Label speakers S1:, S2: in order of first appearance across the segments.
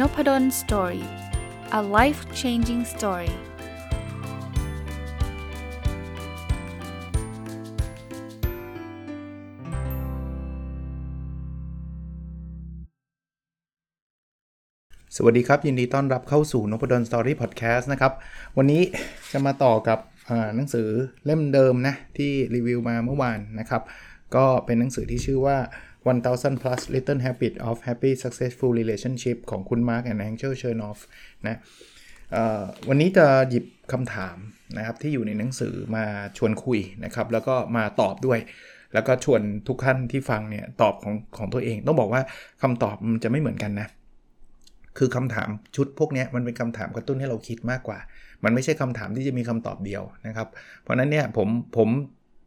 S1: นพด ล story a life changing story สวัสดีครับ ยินดีต้อนรับเข้าสู่นพดล story พอดแคสต์นะครับ วันนี้จะมาต่อกับหนังสือเล่มเดิมนะ ที่รีวิวมาเมื่อวานนะครับ ก็เป็นหนังสือที่ชื่อว่า 1000 plus little habit of happy successful relationship ของคุณ Mark and Angel Chernoff นะวันนี้จะหยิบคำถามนะครับที่อยู่ในหนังสือมาชวนคุยนะครับแล้วก็มาตอบด้วย แล้วก็ชวนทุกท่านที่ฟังเนี่ยตอบของของตัวเอง ต้องบอกว่าคำตอบมันจะไม่เหมือนกันนะคือคำถามชุดพวกนี้มันเป็นคำถามกระตุ้นให้เราคิดมากกว่า มันไม่ใช่คำถามที่จะมีคำตอบเดียวนะครับ เพราะนั้นเนี่ยผมผม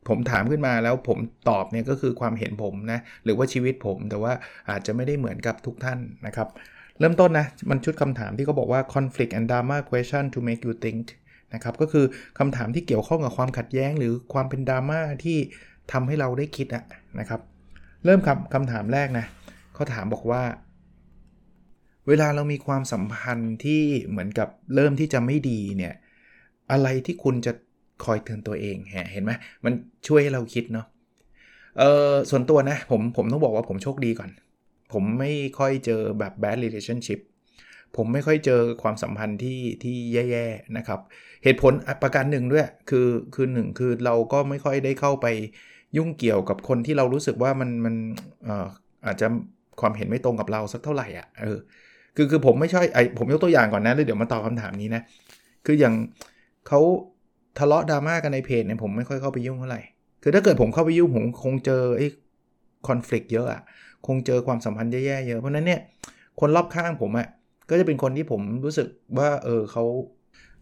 S1: ผมถามขึ้นมาแล้วผมตอบเนี่ยก็คือความเห็นผมนะหรือว่าชีวิตผมแต่ว่าอาจจะไม่ได้เหมือนกับทุกท่านนะครับเริ่มต้นนะมันชุดคำถามที่เขาบอกว่า conflict and drama question to make you think นะครับก็คือคำถามที่เกี่ยวข้องกับความขัดแย้ง หรือความเป็นดราม่าที่ทำให้เราได้คิดะนะครับ เริ่มคำคำถามแรกนะเขาถามบอกว่า เวลาเรามีความสัมพันธ์ที่เหมือนกับเริ่มที่จะไม่ดีเนี่ยอะไรที่คุณจะ คอยเตือนตัวเองเห็นไหมมันช่วยให้เราคิดเนาะเออส่วนตัวนะผมผมต้องบอกว่าผมโชคดีก่อน ผมไม่ค่อยเจอแบบ bad relationship ผมไม่ค่อยเจอความสัมพันธ์ที่ที่แย่ๆนะครับ เหตุผลประการหนึ่งด้วยคือคือหนึ่งคือเราก็ไม่ค่อยได้เข้าไปยุ่งเกี่ยวกับคนที่เรารู้สึกว่ามันมันเอ่ออาจจะความเห็นไม่ตรงกับเราสักเท่าไหร่อะเออคือคือผมไม่ใช่ไอผมยกตัวอย่างก่อนนะแล้วเดี๋ยวมาตอบคาถามนี้นะคืออย่างเขา ทะเลาะดราม่ากันในเพจเนี่ยผมไม่ค่อยเข้าไปยุ่งเท่าไหร่ คือถ้าเกิดผมเข้าไปยุ่งผมคงเจอไอ้คอน FLICT เยอะอะคงเจอความสัมพันธ์แย่ๆเยอะ เพราะนั้นเนี่ยคนรอบข้างผมอะก็จะเป็นคนที่ผมรู้สึกว่าเออเขา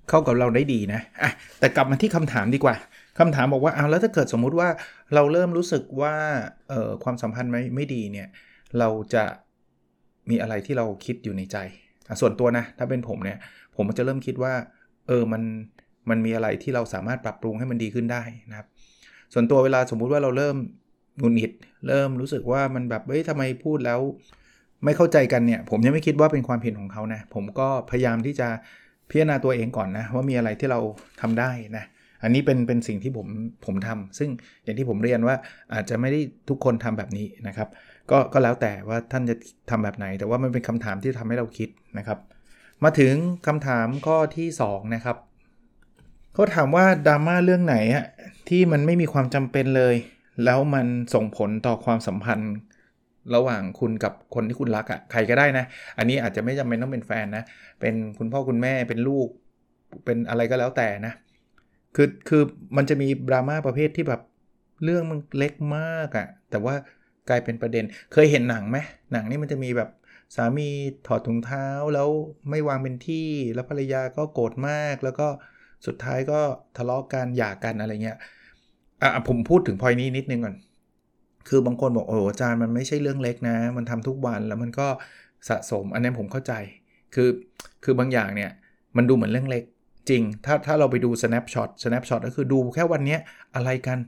S1: เข้ากับเราได้ดีนะอะแต่กลับมาที่คำถามดีกว่าคำถามบอกว่าเอาแล้วถ้าเกิดสมมุติว่าเราเริ่มรู้สึกว่าเออความสัมพันธ์ไม่ไม่ดีเนี่ยเราจะมีอะไรที่เราคิดอยู่ในใจ ส่วนตัวนะถ้าเป็นผมเนี่ยผมจะเริ่มคิดว่าเออมัน มันมีอะไรที่เราสามารถปรับปรุงให้มันดีขึ้นได้นะครับ ส่วนตัวเวลาสมมุติว่าเราเริ่มหงุดหงิด เริ่มรู้สึกว่ามันแบบเฮ้ยทำไมพูดแล้ว ไม่เข้าใจกันเนี่ย ผมยังไม่คิดว่าเป็นความผิดของเขานะ ผมก็พยายามที่จะพิจารณาตัวเองก่อนนะว่ามีอะไรที่เราทำได้นะอันนี้เป็นเป็นสิ่งที่ผมผมทำซึ่งอย่างที่ผมเรียนว่าอาจจะไม่ได้ทุกคนทำแบบนี้นะครับ ก็ก็แล้วแต่ว่าท่านจะทำแบบไหน แต่ว่ามันเป็นคำถามที่ทำให้เราคิดนะครับ มาถึงคำถามข้อที่2นะครับ เขาถามว่าดราม่าเรื่องไหนอะที่มันไม่มีความจำเป็นเลย แล้วมันส่งผลต่อความสัมพันธ์ ระหว่างคุณกับคนที่คุณรักอะใครก็ได้นะ อันนี้อาจจะไม่จำเป็นต้องเป็นแฟนนะ เป็นคุณพ่อคุณแม่เป็นลูก เป็นอะไรก็แล้วแต่นะ คือคือมันจะมีดราม่าประเภทที่แบบเรื่องมันเล็กมากอะแต่ว่ากลายเป็นประเด็น เคยเห็นหนังไหมหนังนี่มันจะมีแบบสามีถอดถุงเท้าแล้วไม่วางเป็นที่ แล้วภรรยาก็โกรธมากแล้วก็ สุดท้ายก็ทะเลาะกันหย่ากันอะไรเงี้ยอะผมพูดถึงพอยนี้นิดนึงก่อน คือบางคนบอกโอ้อาจารย์มันไม่ใช่เรื่องเล็กนะ มันทำทุกวันแล้วมันก็สะสม อันนี้ผมเข้าใจ คือคือบางอย่างเนี่ยมันดูเหมือนเรื่องเล็กจริง ถ้าถ้าเราไปดู snapshot snapshot ก็คือดูแค่วันนี้อะไรกัน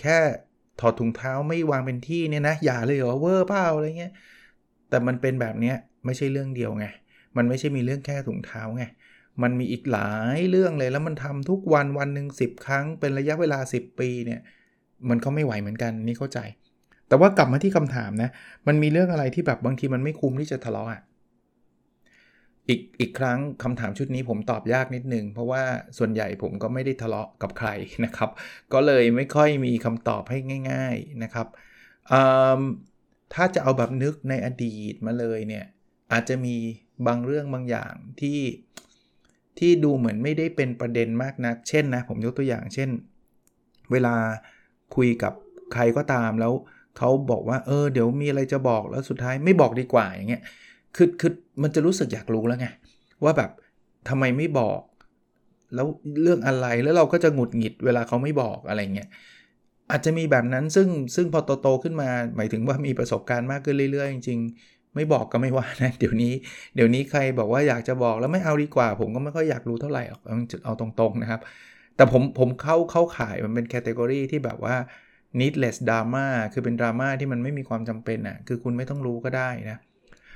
S1: แค่ถอดถุงเท้าไม่วางเป็นที่เนี่ยนะ อย่าเลยเหรอเวอร์เปล่าอะไรเงี้ย แต่มันเป็นแบบนี้ไม่ใช่เรื่องเดียวไง มันไม่ใช่มีเรื่องแค่ถุงเท้าไง มันมีอีกหลายเรื่องเลยแล้วมันทำทุกวันวันหนึ่ง10 ครั้ง เป็นระยะเวลา 10 ปีเนี่ยมันก็ไม่ไหวเหมือนกันนี่เข้าใจ แต่ว่ากลับมาที่คำถามนะมันมีเรื่องอะไรที่แบบบางทีมันไม่คุ้มที่จะทะเลาะอะอีกอีกครั้งคำถามชุดนี้ผมตอบยากนิดนึง เพราะว่าส่วนใหญ่ผมก็ไม่ได้ทะเลาะกับใครนะครับ ก็เลยไม่ค่อยมีคำตอบให้ง่าย ๆนะครับถ้าจะเอาแบบนึกในอดีตมาเลยเนี่ยอาจจะมีบางเรื่องบางอย่างที่ ที่ดูเหมือนไม่ได้เป็นประเด็นมากนัก เช่นนะผมยกตัวอย่าง เช่น เวลาคุยกับใครก็ตามแล้วเขาบอกว่าเออเดี๋ยวมีอะไรจะบอกแล้วสุดท้ายไม่บอกดีกว่าอย่างเงี้ยคือคือมันจะรู้สึกอยากรู้แล้วไงว่าแบบทำไมไม่บอก แล้วเรื่องอะไรแล้วเราก็จะหงุดหงิดเวลาเขาไม่บอกอะไรเงี้ยอาจจะมีแบบนั้นซึ่งซึ่งพอโตๆขึ้นมา หมายถึงว่ามีประสบการณ์มากขึ้นเรื่อยๆ จริง ไม่บอกก็ไม่ว่านะเดี๋ยวนี้เดี๋ยวนี้ใครบอกว่าอยากจะบอกแล้วไม่เอาดีกว่า ผมก็ไม่ค่อยอยากรู้เท่าไหร่เอาเอาตรงๆนะครับ แต่ผมผมเข้าเข้าขายมันเป็นแคตตากรีที่แบบว่า needless drama คือเป็นดราม่าที่มันไม่มีความจำเป็นอะคือคุณไม่ต้องรู้ก็ได้นะ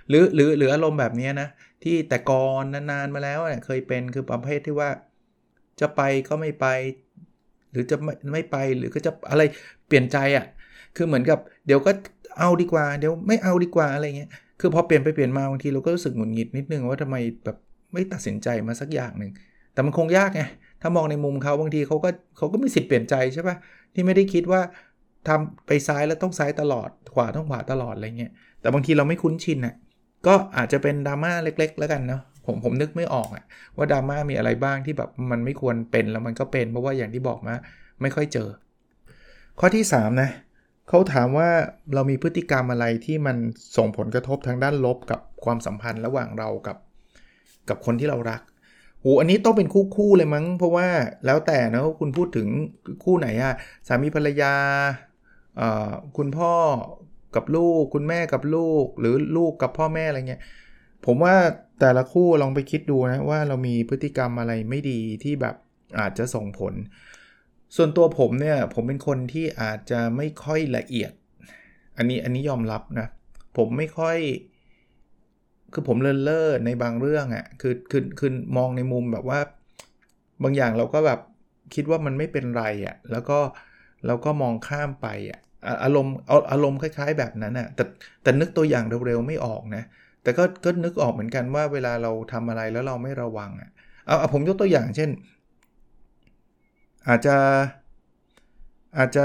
S1: หรือหรือหรืออารมณ์แบบนี้นะ ที่แต่ก่อนนานๆมาแล้วเนี่ยเคยเป็นคือประเภทที่ว่า จะไปก็ไม่ไป หรือจะไม่ไม่ไปหรือก็จะอะไรเปลี่ยนใจอะ่ะคือเหมือนกับเดี๋ยวก็เอาดีกว่า เดี๋ยวไม่เอาดีกว่าอะไรเงี้ย คือพอเปลี่ยนไปเปลี่ยนมาบางทีเราก็รู้สึกหงุดหงิดนิดนึงว่าทำไมแบบไม่ตัดสินใจมาสักอย่างหนึ่งแต่มันคงยากไงถ้ามองในมุมเขาบางทีเขาก็เขาก็มีสิทธิ์เปลี่ยนใจใช่ปะที่ไม่ได้คิดว่าทำไปซ้ายแล้วต้องซ้ายตลอดขวาต้องขวาตลอดอะไรเงี้ยแต่บางทีเราไม่คุ้นชินอะก็อาจจะเป็นดราม่าเล็ก ๆ แล้วกันเนาะผมผมนึกไม่ออกอะว่าดราม่ามีอะไรบ้างที่แบบมันไม่ควรเป็นแล้วมันก็เป็น เพราะว่าอย่างที่บอกมาไม่ค่อยเจอ ข้อที่ 3 นะ เขาถามว่าเรามีพฤติกรรมอะไรที่มันส่งผลกระทบทางด้านลบกับความสัมพันธ์ระหว่างเรากับกับคนที่เรารักโหอันนี้ต้องเป็นคู่คู่เลยมั้ง เพราะว่าแล้วแต่นะคุณพูดถึงคู่ไหนอะสามีภรรยา คุณพ่อกับลูก คุณแม่กับลูก หรือลูกกับพ่อแม่อะไรเงี้ย ผมว่าแต่ละคู่ลองไปคิดดูนะว่าเรามีพฤติกรรมอะไรไม่ดีที่แบบอาจจะส่งผล ส่วนตัวผมเนี่ยผมเป็นคนที่อาจจะไม่ค่อยละเอียด อันนี้อันนี้ยอมรับนะผมไม่ค่อย คือผมเลินเล่อในบางเรื่องอะ่ะคือคือคือมองในมุมแบบว่า บางอย่างเราก็แบบคิดว่ามันไม่เป็นไรอะ่ะแล้วก็เราก็มองข้ามไปอะอารมณ์อารมณ์คล้าย ๆ แบบนั้นอะแต่แต่นึกตัวอย่างเร็วๆไม่ออกนะ แต่ก็ก็นึกออกเหมือนกันว่าเวลาเราทำอะไรแล้วเราไม่ระวังอะเอาเอาผมยกตัวอย่างเช่น อาจจะอาจจะ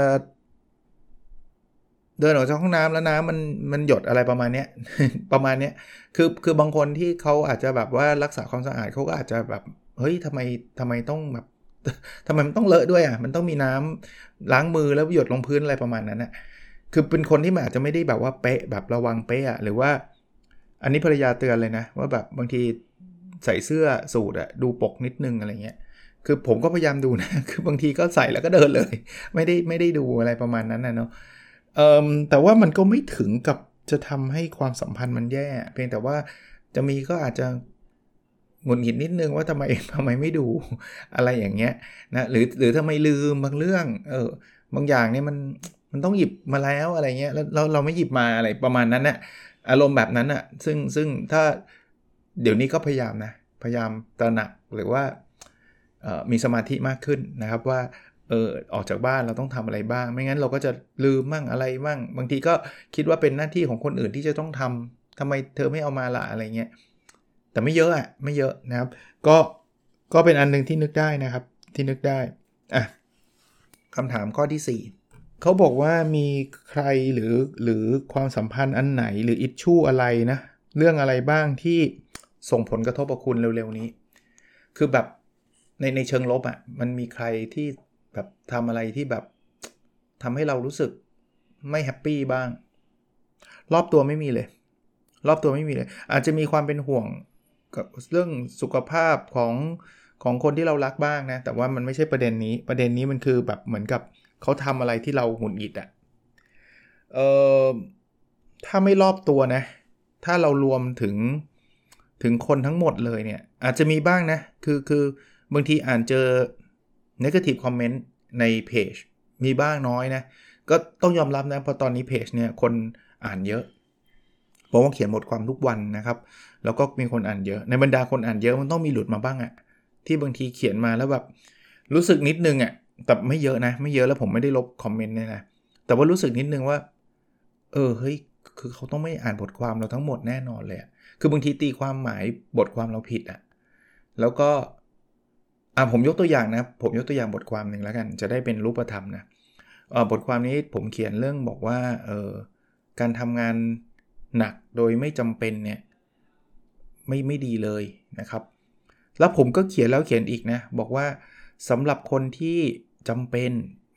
S1: เดินออกจากห้องน้ำแล้วน้ำมันมันหยดอะไรประมาณเนี้ยประมาณเนี้ยคือคือบางคนที่เขาอาจจะแบบว่ารักษาความสะอาดเขาก็อาจจะแบบเฮ้ยทำไมทำไมต้องแบบทำไมมันต้องเลอะด้วยอะมันต้องมีน้ำล้างมือแล้วหยดลงพื้นอะไรประมาณนั้นอะคือเป็นคนที่อาจจะไม่ได้แบบว่าเป๊ะแบบระวังเป๊ะอะหรือว่า อันนี้ภรรยาเตือนเลยนะ ว่าแบบบางทีใส่เสื้อสูทอะดูปกนิดนึงอะไรเงี้ย คือผมก็พยายามดูนะ คือบางทีก็ใส่แล้วก็เดินเลย ไม่ได้ไม่ได้ดูอะไรประมาณนั้นนะเนาะเอ่อแต่ว่ามันก็ไม่ถึงกับจะทำให้ความสัมพันธ์มันแย่ เพียงแต่ว่าจะมีก็อาจจะหงุดหงิดนิดนึงว่าทำไมทำไมไม่ดูอะไรอย่างเงี้ยนะหรือหรือทำไมลืมบางเรื่อง เออบางอย่างเนี่ยมันมันต้องหยิบมาแล้วอะไรเงี้ยแล้วเราเราไม่หยิบมาอะไรประมาณนั้นนะ่ะอารมณ์แบบนั้นอะ่ะซึ่งซึ่งถ้าเดี๋ยวนี้ก็พยายามนะ พยายามตระหนักหรือว่า มีสมาธิมากขึ้นนะครับว่าเออออกจากบ้านเราต้องทำอะไรบ้าง ไม่งั้นเราก็จะลืมมั่งอะไรมั่ง บางทีก็คิดว่าเป็นหน้าที่ของคนอื่นที่จะต้องทำทำไมเธอไม่เอามาละอะไรเงี้ยแต่ไม่เยอะอะไม่เยอะนะครับ ก็ก็เป็นอันนึงที่นึกได้นะครับที่นึกได้อะคำถามข้อที่ 4 เขาบอกว่ามีใครหรือหรือความสัมพันธ์อันไหนหรืออิชชูอะไรนะ เรื่องอะไรบ้างที่ส่งผลกระทบกับคุณเร็วๆนี้ คือแบบ ในในเชิงลบอะ่ะมันมีใครที่แบบทำอะไรที่แบบทำให้เรารู้สึกไม่แฮปปี้บ้าง รอบตัวไม่มีเลย รอบตัวไม่มีเลย อาจจะมีความเป็นห่วงกับเรื่องสุขภาพของของคนที่เรารักบ้างนะ แต่ว่ามันไม่ใช่ประเด็นนี้ ประเด็นนี้มันคือแบบเหมือนกับเขาทำอะไรที่เราหงุดหงิดอะ่ะ เออถ้าไม่รอบตัวนะ ถ้าเรารวมถึงถึงคนทั้งหมดเลยเนี่ย อาจจะมีบ้างนะ คือคือ บางทีอ่านเจอ negative comment ในเพจมีบ้างน้อยนะ ก็ต้องยอมรับนะเพราะตอนนี้เพจเนี่ยคนอ่านเยอะผมว่าเขียนบทความทุกวันนะครับ แล้วก็มีคนอ่านเยอะ ในบรรดาคนอ่านเยอะมันต้องมีหลุดมาบ้างอะที่บางทีเขียนมาแล้วแบบรู้สึกนิดนึงอะแต่ไม่เยอะนะ ไม่เยอะแล้วผมไม่ได้ลบคอมเมนต์เนี่ยนะแต่ว่ารู้สึกนิดนึงว่า เออเฮ้ยคือเขาต้องไม่อ่านบทความเราทั้งหมดแน่นอนเลยคือบางทีตีความหมายบทความเราผิดอะแล้วก็ อ่าผมยกตัวอย่างนะ ผมยกตัวอย่างบทความหนึ่งแล้วกัน จะได้เป็นรูปธรรมนะบทความนี้ผมเขียนเรื่องบอกว่าเออการทำงานหนักโดยไม่จำเป็นเนี่ยไม่ไม่ดีเลยนะครับ แล้วผมก็เขียนแล้วเขียนอีกนะ บอกว่าสำหรับคนที่จำเป็น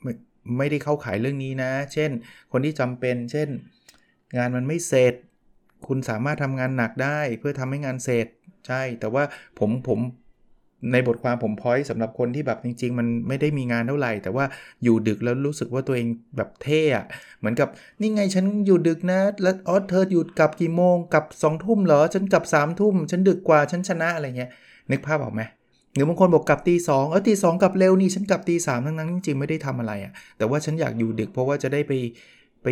S1: ไม่ไม่ได้เข้าขายเรื่องนี้นะ เช่น คนที่จำเป็น เช่น งานมันไม่เสร็จ คุณสามารถทำงานหนักได้เพื่อทำให้งานเสร็จใช่ แต่ว่าผมผม ในบทความผมพอยต์สำหรับคนที่แบบจริง ๆ มันไม่ได้มีงานเท่าไหร่ แต่ว่าอยู่ดึกแล้วรู้สึกว่าตัวเองแบบเท่อะเหมือนกับนี่ไงฉันอยู่ดึกนะ แล้วอ๋อเธอหยุดกลับกี่โมงกลับ2องทุ่มเหรอ ฉันกลับ3ามทุ่ม ฉันดึกกว่าฉันชนะอะไรเงี้ย นึกภาพออกไหมหรือบางคนบอกกลับตีสองเออตีสองกลับเร็วนี่ฉันกลับตีสามทั้งนั้นจริงๆไม่ได้ทำอะไรอะ่ะแต่ว่าฉันอยากอยู่ดึกเพราะว่าจะได้ไปไป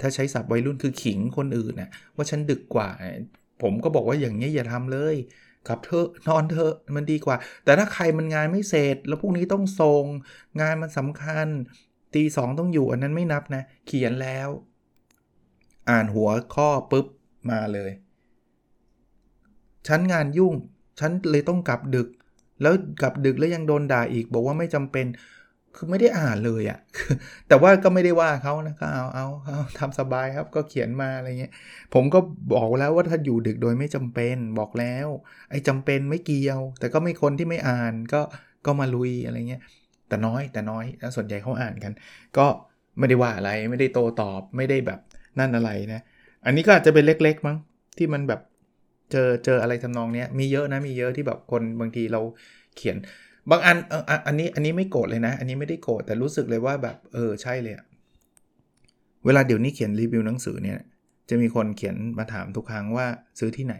S1: ถ้าใช้ศัพท์วัยรุ่นคือขิงคนอื่นนะว่าฉันดึกกว่า ผมก็บอกว่าอย่างนี้อย่าทำเลย กลับเถอะนอนเถอะมันดีกว่า แต่ถ้าใครมันงานไม่เสร็จ แล้วพรุ่งนี้ต้องส่งงานมันสำคัญตีสองต้องอยู่อันนั้นไม่นับนะ เขียนแล้ว อ่านหัวข้อปุ๊บมาเลยฉันงานยุ่งฉันเลยต้องกลับดึก แล้วกลับดึกแล้วยังโดนด่าอีก บอกว่าไม่จำเป็น คือไม่ได้อ่านเลยอะ่ะแต่ว่าก็ไม่ได้ว่าเขานะก็เอาเอาเอาทำสบายครับก็เขียนมาอะไรเงี้ย ผมก็บอกแล้วว่าถ้าอยู่ดึกโดยไม่จำเป็นบอกแล้ว ไอ้จำเป็นไม่เกี่ยว แต่ก็ไม่คนที่ไม่อ่านก็ก็มาลุยอะไรเงี้ยแต่น้อยแต่น้อยแล้วส่วนใหญ่เขาอ่านกัน ก็ไม่ได้ว่าอะไรไม่ได้โตตอบไม่ได้แบบนั่นอะไรนะ อันนี้ก็อาจจะเป็นเล็ก ๆ มั้งที่มันแบบเจอเจออะไรทำนองเนี้ยมีเยอะนะมีเยอะที่แบบคนบางทีเราเขียน บางอันอันนี้อันนี้ไม่โกรธเลยนะ อันนี้ไม่ได้โกรธแต่รู้สึกเลยว่าแบบเออใช่เลยเวลาเดี๋ยวนี้เขียนรีวิวหนังสือเนี่ยจะมีคนเขียนมาถามทุกครั้งว่าซื้อที่ไหน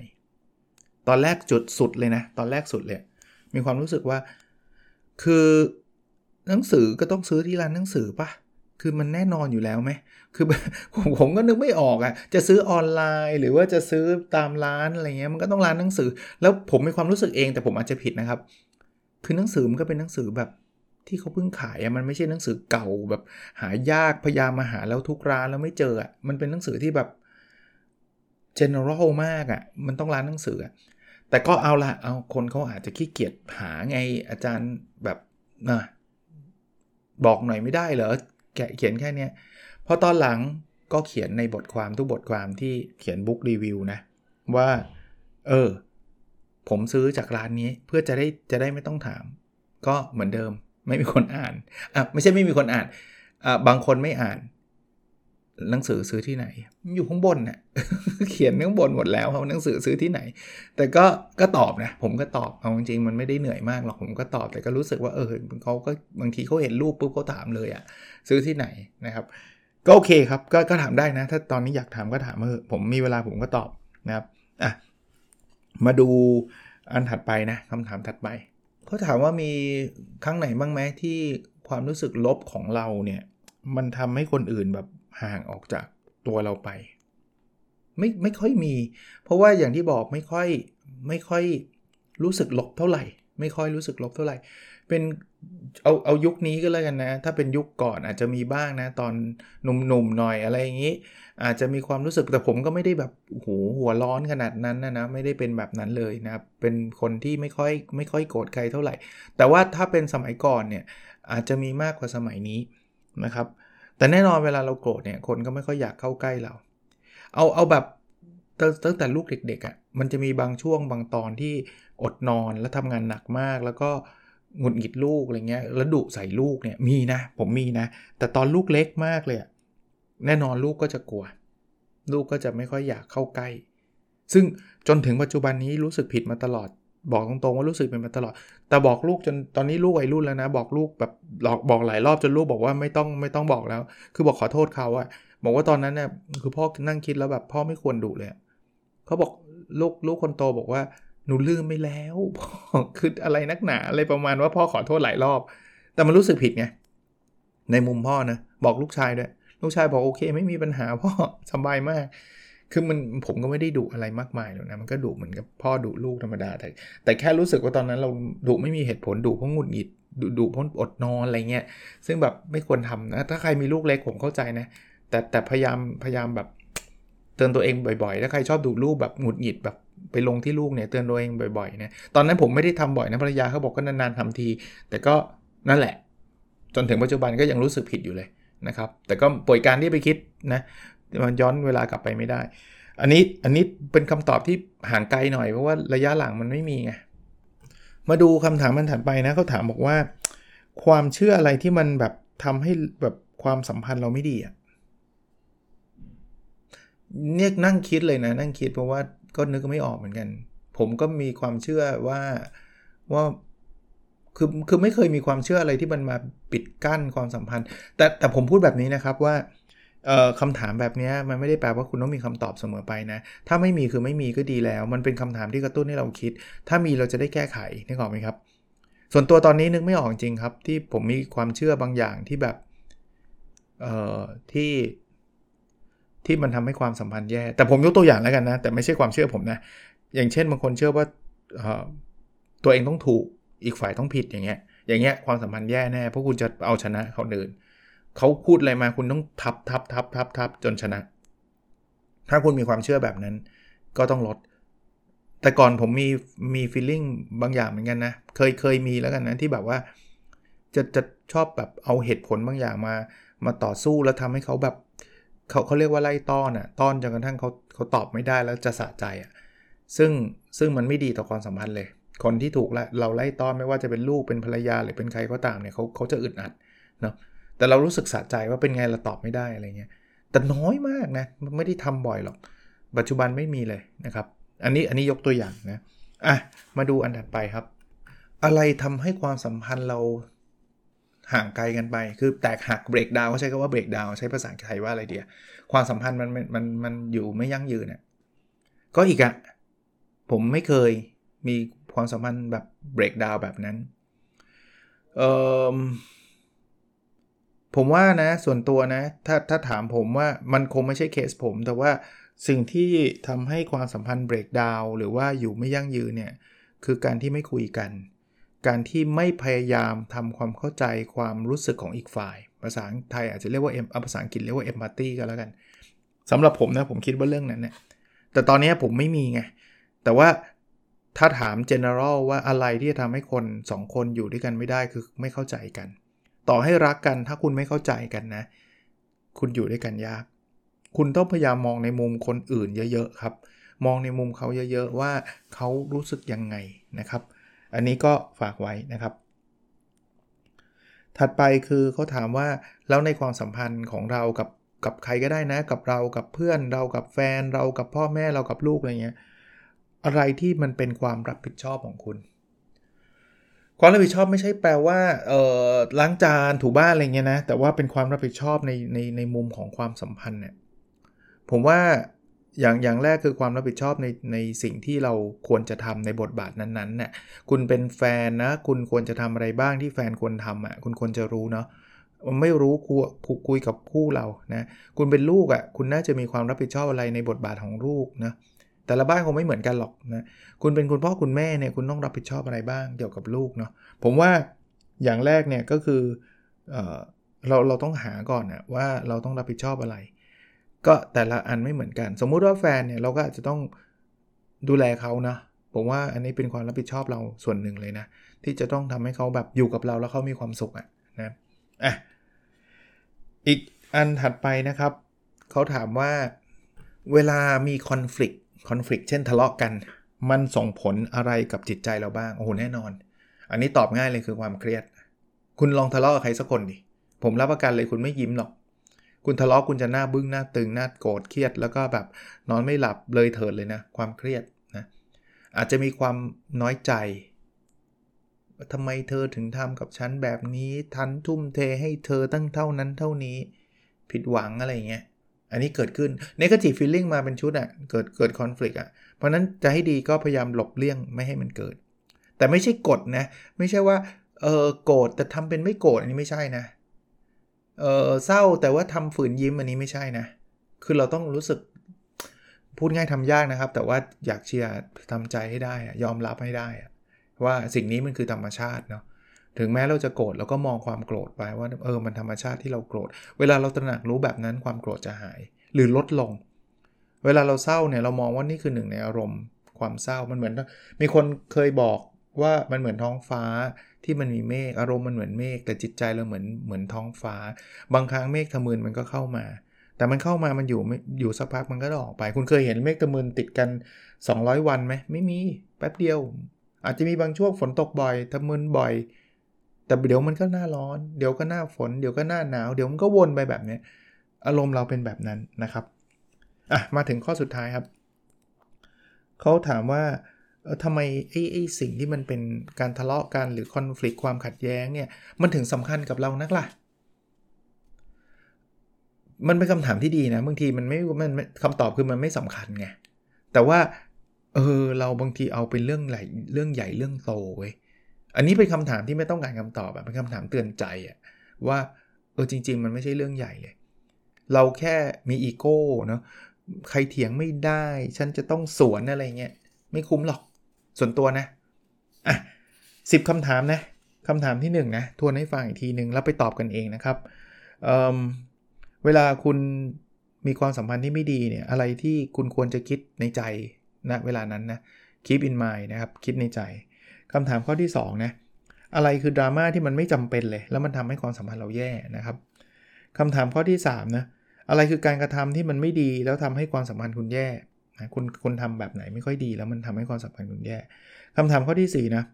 S1: ตอนแรกจุดสุดเลยนะ ตอนแรกสุดเลยมีความรู้สึกว่า คือหนังสือก็ต้องซื้อที่ร้านหนังสือปะคือมันแน่นอนอยู่แล้วไหมคือผมผมก็นึกไม่ออกอะ่ะ จะซื้อออนไลน์ หรือว่าจะซื้อตามร้านอะไรเงี้ยมันก็ต้องร้านหนังสือ แล้วผมมีความรู้สึกเองแต่ผมอาจจะผิดนะครับ คือหนังสือมันก็เป็นหนังสือแบบที่เขาเพิ่งขายอะมันไม่ใช่หนังสือเก่าแบบหายากพยายามมาหาแล้วทุกร้านแล้วไม่เจออะมันเป็นหนังสือที่แบบ general มากอะ่ะมันต้องร้านหนังสืออะแต่ก็เอาละเอาคนเขาอาจจะขี้เกียจหาไงอาจารย์แบบนะบอกหน่อยไม่ได้เหรอแกเขียนแค่เนี้ยพอตอนหลังก็เขียนในบทความทุกบทความที่เขียนบุ๊กรีวิวนะ ว่า เออ ผมซื้อจากร้านนี้เพื่อจะได้จะได้ไม่ต้องถาม ก็เหมือนเดิมไม่มีคนอ่านอะไม่ใช่ไม่มีคนอ่านอะบางคนไม่อ่าน หนังสือซื้อที่ไหน อยู่ข้างบนเนะ่ยเขียนข้างบนหมดแล้วเขาหนังสือซื้อที่ไหน แต่ก็ก็ตอบนะ ผมก็ตอบเอาจริงๆมันไม่ได้เหนื่อยมากหรอกผมก็ตอบแต่ก็รู้สึกว่าเออเขาก็บางทีเขาเห็นรูปปุ๊บเขาถามเลยอะ่ะซื้อที่ไหนนะครับก็โอเคครับก็ก็ถามได้นะ ถ้าตอนนี้อยากถามก็ถามเออผมมีเวลาผมก็ตอบนะครับอะ มาดูอันถัดไปนะคำถามถัดไปเขาถามว่ามีครั้งไหนบ้างไหมที่ความรู้สึกลบของเราเนี่ย มันทำให้คนอื่นแบบห่างออกจากตัวเราไป ไม่ไม่ค่อยมี เพราะว่าอย่างที่บอกไม่ค่อยไม่ค่อยรู้สึกลบเท่าไหร่ ไม่ค่อยรู้สึกลบเท่าไหร่ เป็น เอาเอายุคนี้ก็แล้วกันนะ ถ้าเป็นยุคก่อนอาจจะมีบ้างนะ ตอนหนุ่มๆหน่อยอะไรอย่างนี้ อาจจะมีความรู้สึกแต่ผมก็ไม่ได้แบบโหหัวร้อนขนาดนั้นนะนะไม่ได้เป็นแบบนั้นเลยนะเป็นคนที่ไม่ค่อยไม่ค่อยโกรธใครเท่าไหร่ แต่ว่าถ้าเป็นสมัยก่อนเนี่ยอาจจะมีมากกว่าสมัยนี้นะครับ แต่แน่นอนเวลาเราโกรธเนี่ยคนก็ไม่ค่อยอยากเข้าใกล้เรา เอาเอาแบบตั้งแต่ลูกเด็กๆอะ่ะมันจะมีบางช่วงบางตอนที่อดนอนแล้วทำงานหนักมากแล้วก็ หงุดหงิดลูกอะไรเงี้ยแล้วดุใส่ลูกเนี่ยมีนะ ผมมีนะ แต่ตอนลูกเล็กมากเลยแน่นอนลูกก็จะกลัว ลูกก็จะไม่ค่อยอยากเข้าใกล้ ซึ่งจนถึงปัจจุบันนี้รู้สึกผิดมาตลอด บอกตรงๆว่ารู้สึกเป็นมาตลอด แต่บอกลูกจนตอนนี้ลูกวัยรุ่นแล้วนะ บอกลูกแบบหลอกบอกหลายรอบจนลูกบอกว่าไม่ต้องไม่ต้องบอกแล้ว คือบอกขอโทษเขาอะบอกว่าตอนนั้นเนี่ยคือพ่อนั่งคิดแล้วแบบพ่อไม่ควรดุเลยเขาบอกลูกลูกคนโตบอกว่า หนูลืมไปแล้วพ่อคืออะไรนักหนาอะไรประมาณว่าพ่อขอโทษหลายรอบ แต่มันรู้สึกผิดไงในมุมพ่อนะบอกลูกชายด้วยลูกชายบอกโอเค ไม่มีปัญหาพ่อสบายมาก คือมันผมก็ไม่ได้ดุอะไรมากมายหรอกนะมันก็ดุเหมือนกับพ่อดุลูกธรรมดาแต่ แต่แค่รู้สึกว่าตอนนั้นเราดุไม่มีเหตุผลดุเพราะหงุดหงิดดุดุเพราะอดนอนอะไรเงี้ยซึ่งแบบไม่ควรทำนะถ้าใครมีลูกเล็กผมเข้าใจนะแต่แต่พยายามพยายามแบบเตือนตัวเองบ่อยๆ ถ้าใครชอบดุลูกแบบหงุดหงิดแบบ ไปลงที่ลูกเนี่ยเตือนตัวเองบ่อยๆนะตอนนั้นผมไม่ได้ทำบ่อยนะภรรยาเขาบอกก็นานๆทำที แต่ก็นั่นแหละ จนถึงปัจจุบันก็ยังรู้สึกผิดอยู่เลยนะครับ แต่ก็ป่วยการที่ไปคิดนะมันย้อนเวลากลับไปไม่ได้ อันนี้อันนี้เป็นคำตอบที่ห่างไกลหน่อยเพราะว่าระยะหลังมันไม่มีไงมาดูคำถามมันถัดไปนะเขาถามบอกว่า ความเชื่ออะไรที่มันแบบทำให้แบบความสัมพันธ์เราไม่ดีอะเนี่ยนั่งคิดเลยนะนั่งคิดเพราะว่า ก็นึกไม่ออกเหมือนกัน ผมก็มีความเชื่อว่าว่าคือคือไม่เคยมีความเชื่ออะไรที่มันมาปิดกั้นความสัมพันธ์ แต่แต่ผมพูดแบบนี้นะครับว่าคำถามแบบนี้มันไม่ได้แปลว่าคุณต้องมีคำตอบเสมอไปนะ ถ้าไม่มีคือไม่มีก็ดีแล้ว มันเป็นคำถามที่กระตุ้นให้เราคิด ถ้ามีเราจะได้แก้ไขนึกออกไหมครับ ส่วนตัวตอนนี้นึกไม่ออกจริงครับ ที่ผมมีความเชื่อบางอย่างที่แบบเอ่อที่ ที่มันทำให้ความสัมพันธ์แย่ แต่ผมยกตัวอย่างแล้วกันนะ แต่ไม่ใช่ความเชื่อผมนะ อย่างเช่นบางคนเชื่อว่าตัวเองต้องถูก อีกฝ่ายต้องผิดอย่างเงี้ย อย่างเงี้ยความสัมพันธ์แย่แน่ เพราะคุณจะเอาชนะเขาเดินเขาพูดอะไรมาคุณต้องทับทับทับทับทับจนชนะ ถ้าคุณมีความเชื่อแบบนั้น ก็ต้องลด แต่ก่อนผมมีมีฟีลลิ่งบางอย่างเหมือนกันนะ เคยเคยมีแล้วกันนะที่แบบว่า จะจะชอบแบบเอาเหตุผลบางอย่างมามาต่อสู้แล้วทำให้เขาแบบ เขาเขาเรียกว่าไล่ต้อนอะ่ะต้อนจนกระทั่งเขาเขาตอบไม่ได้แล้วจะสะใจอะ่ะซึ่งซึ่งมันไม่ดีต่อความสัมพันธ์เลย คนที่ถูกเราไล่ต้อนไม่ว่าจะเป็นลูกเป็นภรรยาหรือเป็นใครก็ตามเนี่ยเขาเขาจะอึดอัดเนาะแต่เรารู้สึกสะใจว่าเป็นไงเราตอบไม่ได้อะไรเงี้ยแต่น้อยมากนะไม่ได้ทำบ่อยหรอก ปัจจุบันไม่มีเลยนะครับ อันนี้อันนี้ยกตัวอย่างนะอะมาดูอันถัดไปครับ อะไรทำให้ความสัมพันธ์เรา ห่างไกลกันไป คือแตกหักเบรกดาวเขาใช้คำว่าเบรกดาวใช้ภาษาไทยว่าอะไรเดียความสัมพันธ์มันมันมันอยู่ไม่ยั่งยืนเนี่ยก็อีกอะผมไม่เคยมีความสัมพันธ์แบบเบรกดาวแบบนั้นเออผมว่านะส่วนตัวนะ ถ้าถ้าถามผมว่ามันคงไม่ใช่เคสผม แต่ว่าสิ่งที่ทำให้ความสัมพันธ์เบรกดาวหรือว่าอยู่ไม่ยั่งยืนเนี่ย คือการที่ไม่คุยกัน การที่ไม่พยายามทำความเข้าใจความรู้สึกของอีกฝ่าย ภาษาไทยอาจจะเรียกว่าเอ็มภาษาอังกฤษเรียกว่าเอมพัตตีก็แล้วกันสำหรับผมนะผมคิดว่าเรื่องนั้นเนี่ยแต่ตอนนี้ผมไม่มีไง แต่ว่าถ้าถาม general ว่าอะไรที่จะทำให้คน 2 คนอยู่ด้วยกันไม่ได้คือไม่เข้าใจกัน ต่อให้รักกันถ้าคุณไม่เข้าใจกันนะ คุณอยู่ด้วยกันยาก คุณต้องพยายามมองในมุมคนอื่นเยอะๆครับ มองในมุมเขาเยอะๆว่าเขารู้สึกยังไงนะครับ อันนี้ก็ฝากไว้นะครับ ถัดไปคือเขาถามว่าแล้วในความสัมพันธ์ของเรากับกับใครก็ได้นะ กับเรากับเพื่อนเรากับแฟน เรากับพ่อแม่เรากับลูกอะไรเงี้ยอะไรที่มันเป็นความรับผิดชอบของคุณ ความรับผิดชอบไม่ใช่แปลว่าเอ่อล้างจานถูบ้านอะไรเงี้ยนะแต่ว่าเป็นความรับผิดชอบในในในมุมของความสัมพันธ์เนี่ยผมว่า อย่างอย่างแรกคือความรับผิดชอบในในสิ่งที่เราควรจะทำในบทบาทนั้นๆเนี่ยคุณเป็นแฟนนะ คุณควรจะทำอะไรบ้างที่แฟนควรทำอะคุณควรจะรู้เนาะไม่รู้คุยคุยกับคู่เรานะคุณเป็นลูกอะ่ะคุณน่าจะมีความรับผิดชอบอะไรในบทบาทของลูกนะแต่ละบ้านคงไม่เหมือนกันหรอกนะคุณเป็นคุณพ่อคุณแม่เนี่ยคุณต้องรับผิดชอบอะไรบ้างเกี่ยวกับลูกเนาะผมว่าอย่างแรกเนี่ยก็คือเออเราเราต้องหาก่อนนะว่าเราต้องรับผิดชอบอะไร ก็แต่ละอันไม่เหมือนกัน สมมุติว่าแฟนเนี่ยเราก็อาจจะต้องดูแลเขานะผมว่าอันนี้เป็นความรับผิดชอบเราส่วนหนึ่งเลยนะ ที่จะต้องทำให้เขาแบบอยู่กับเราแล้วเขามีความสุขอะนะอะอีกอันถัดไปนะครับ เขาถามว่าเวลามีคอน FLICT คอน FLICT เช่นทะเลาะกัน มันส่งผลอะไรกับจิตใจเราบ้าง โอ้โห แน่นอน อันนี้ตอบง่ายเลยคือความเครียด คุณลองทะเลาะกับใครสักคนดิ ผมรับประกันเลยคุณไม่ยิ้มหรอก คุณทะเลาะคุณจะหน้าบึ้งหน้าตึงหน้าโกรธเครียด แล้วก็แบบนอนไม่หลับเลยเถิดเลยนะ ความเครียดนะอาจจะมีความน้อยใจทำไมเธอถึงทำกับฉันแบบนี้ทันทุ่มเทให้เธอตั้งเท่านั้นเท่านี้ ผิดหวังอะไรเงี้ยอันนี้เกิดขึ้น negative feeling มาเป็นชุดอะ่ะเกิดเกิด conflict อะ่ะเพราะนั้นจะให้ดีก็พยายามหลบเลี่ยงไม่ให้มันเกิด แต่ไม่ใช่กดนะ ไม่ใช่ว่าเออโกรธแต่ทำเป็นไม่โกรธอันนี้ไม่ใช่นะ เออเศร้าแต่ว่าทำฝืนยิ้มอันนี้ไม่ใช่นะ คือเราต้องรู้สึกพูดง่ายทำยากนะครับ แต่ว่าอยากเชียร์ทำใจให้ได้ยอมรับให้ได้ ว่าสิ่งนี้มันคือธรรมชาติเนาะถึงแม้เราจะโกรธเราก็มองความโกรธไปว่าเออมันธรรมชาติที่เราโกรธ เวลาเราตระหนักรู้แบบนั้นความโกรธจะหาย หรือลดลง เวลาเราเศร้าเนี่ยเรามองว่านี่คือหนึ่งในอารมณ์ความเศร้ามันเหมือน มีคนเคยบอกว่ามันเหมือนท้องฟ้า ที่มันมีเมฆอารมณ์มันเหมือนเมฆแต่จิตใจเราเหมือนเหมือนท้องฟ้า บางครั้งเมฆทะมึนมันก็เข้ามา แต่มันเข้ามามันอยู่อยู่สักพักมันก็ออกไป คุณเคยเห็นเมฆทะมึนติดกัน 200 วันไหมไม่มีแป๊บเดียว อาจจะมีบางช่วงฝนตกบ่อยทะมึนบ่อย แต่เดี๋ยวมันก็หน้าร้อน เดี๋ยวก็หน้าฝน เดี๋ยวก็หน้าหนาว เดี๋ยวมันก็วนไปแบบนี้อารมณ์เราเป็นแบบนั้นนะครับอะมาถึงข้อสุดท้ายครับเขาถามว่า ทำไมไอ้ไอ้สิ่งที่มันเป็นการทะเลาะกันหรือคอน FLICT ความขัดแย้งเนี่ย มันถึงสำคัญกับเรานักล่ะ มันเป็นคำถามที่ดีนะบางทีมันไม่มันคำตอบคือมันไม่สำคัญไง แต่ว่าเออเราบางทีเอาเป็นเรื่องใหญ่เรื่องใหญ่เรื่องโตเว้ยอันนี้เป็นคำถามที่ไม่ต้องการคำตอบแบบเป็นคำถามเตือนใจอะว่าเออจริง ๆ มันไม่ใช่เรื่องใหญ่เลย เราแค่มีอีโก้เนาะใครเถียงไม่ได้ ฉันจะต้องสวนอะไรเงี้ยไม่คุ้มหรอก ส่วนตัวนะอะสิบคำถามนะคำถามที่1นนะทวนให้ฟังอีกทีหนึ่งแล้วไปตอบกันเองนะครับเเวลาคุณมีความสัมพันธ์ที่ไม่ดีเนี่ยอะไรที่คุณควรจะคิดในใจนะเวลานั้นนะ keep in mind นะครับคิดในใจคำถามข้อที่2นะอะไรคือดราม่าที่มันไม่จำเป็นเลย แล้วมันทำให้ความสัมพันธ์เราแย่นะครับคำถามข้อที่3นะอะไรคือการกระทำที่มันไม่ดีแล้วทำให้ความสัมพันธ์คุณแย่ นะคุณคุณทำแบบไหนไม่ค่อยดีแล้วมันทำให้ความสัมพันธ์คุณแย่คำถามข้อที่ 4 นะ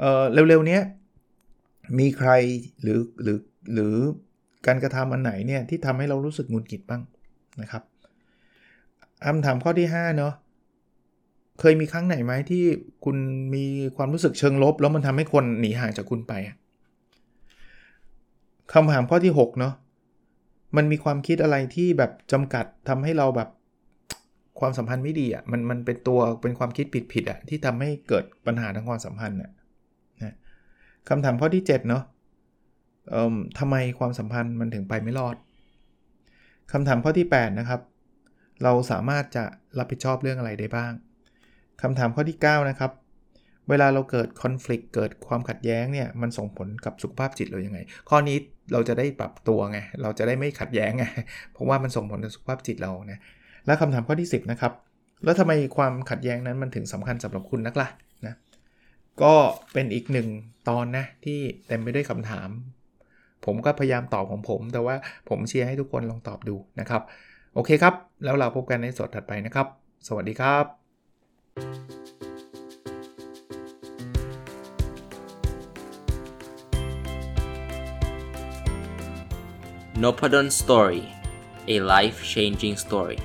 S1: เอ่อเร็วๆนี้มีใครหรือหรือหรือการกระทำอันไหนเนี่ยที่ทำให้เรารู้สึกงุนกิดบ้างนะครับคำถามข้อที่5เนาะเคยมีครั้งไหนไหมที่คุณมีความรู้สึกเชิงลบ แล้วมันทำให้คนหนีห่างจากคุณไปคำถามข้อที่6เนาะมันมีความคิดอะไรที่แบบจำกัดทำให้เราแบบ ความสัมพันธ์ไม่ดีอะมันมันเป็นตัวเป็นความคิดผิดผิดอะที่ทำให้เกิดปัญหาทางความสัมพันธ์น่ะนะคำถามข้อที่ 7 เนาะเอ่อทำไมความสัมพันธ์มันถึงไปไม่รอดคำถามข้อที่ 8 นะครับ เราสามารถจะรับผิดชอบเรื่องอะไรได้บ้างคำถามข้อที่ 9 นะครับเวลาเราเกิดคอน FLICT เกิดความขัดแย้งเนี่ยมันส่งผลกับสุขภาพจิตเรายังไง ข้อนี้เราจะได้ปรับตัวไง เราจะได้ไม่ขัดแย้งไง เพราะว่ามันส่งผลต่อสุขภาพจิตเรานะ และคำถามข้อที่ 10นะครับแล้วทำไมความขัดแย้งนั้นมันถึงสำคัญสำหรับคุณนักล่ะนะก็เป็นอีกหนึ่งตอนนะที่เต็มไปด้วยคำถาม ผมก็พยายามตอบของผม แต่ว่าผมเชียร์ให้ทุกคนลองตอบดูนะครับ โอเคครับ แล้วเราพบกันในสดถัดไปนะครับ สวัสดีครับ
S2: n o p a d o n Story a life changing story